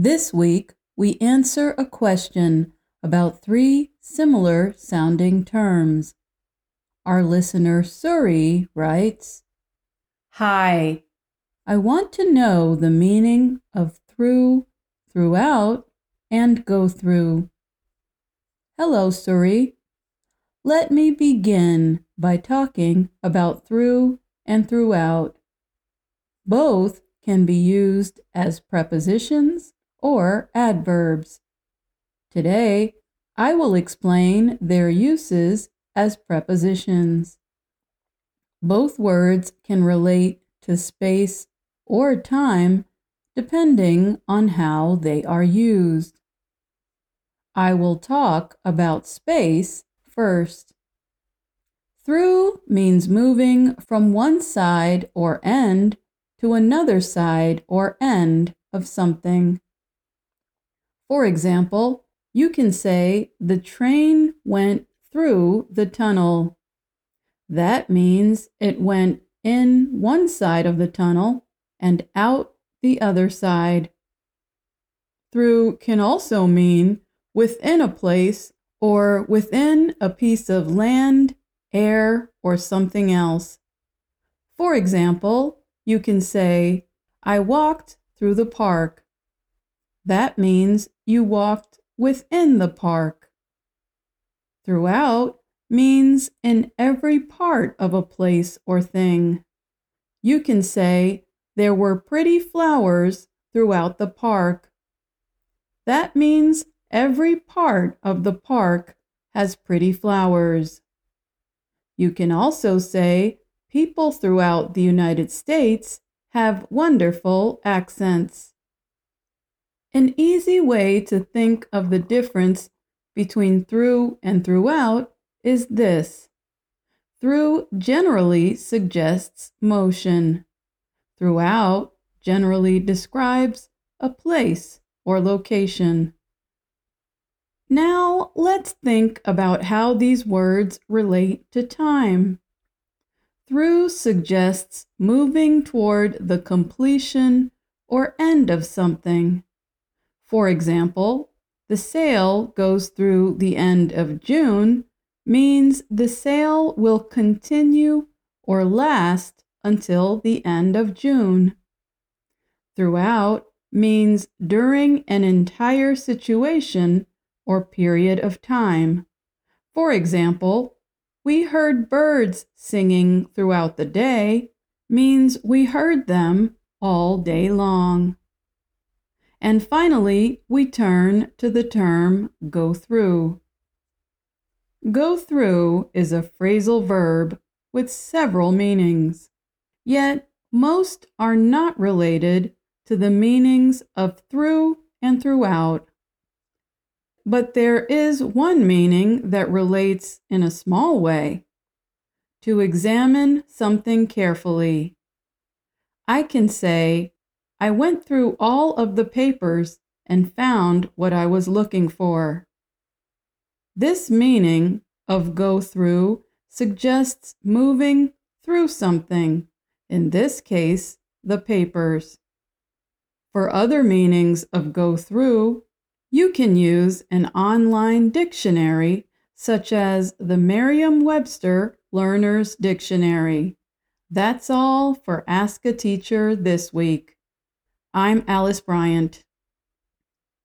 This week, we answer a question about three similar sounding terms. Our listener Suri writes Hi, I want to know the meaning of through, throughout, and go through. Hello, Suri. Let me begin by talking about through and throughout. Both can be used as prepositions or adverbs. Today, I will explain their uses as prepositions. Both words can relate to space or time depending on how they are used. I will talk about space first. Through means moving from one side or end to another side or end of something. For example, you can say the train went through the tunnel. That means it went in one side of the tunnel and out the other side. Through can also mean within a place or within a piece of land, air, or something else. For example, you can say, I walked through the park. That means you walked within the park. Throughout means in every part of a place or thing. You can say there were pretty flowers throughout the park. That means every part of the park has pretty flowers. You can also say people throughout the United States have wonderful accents. An easy way to think of the difference between through and throughout is this. Through generally suggests motion. Throughout generally describes a place or location. Now let's think about how these words relate to time. Through suggests moving toward the completion or end of something. For example, the sale goes through the end of June means the sale will continue or last until the end of June. Throughout means during an entire situation or period of time. For example, we heard birds singing throughout the day means we heard them all day long. And finally, we turn to the term go through. Go through is a phrasal verb with several meanings, yet most are not related to the meanings of through and throughout. But there is one meaning that relates in a small way to examine something carefully. I can say, I went through all of the papers and found what I was looking for. This meaning of go through suggests moving through something, in this case, the papers. For other meanings of go through, you can use an online dictionary such as the Merriam Webster Learner's Dictionary. That's all for Ask a Teacher this week. I'm Alice Bryant.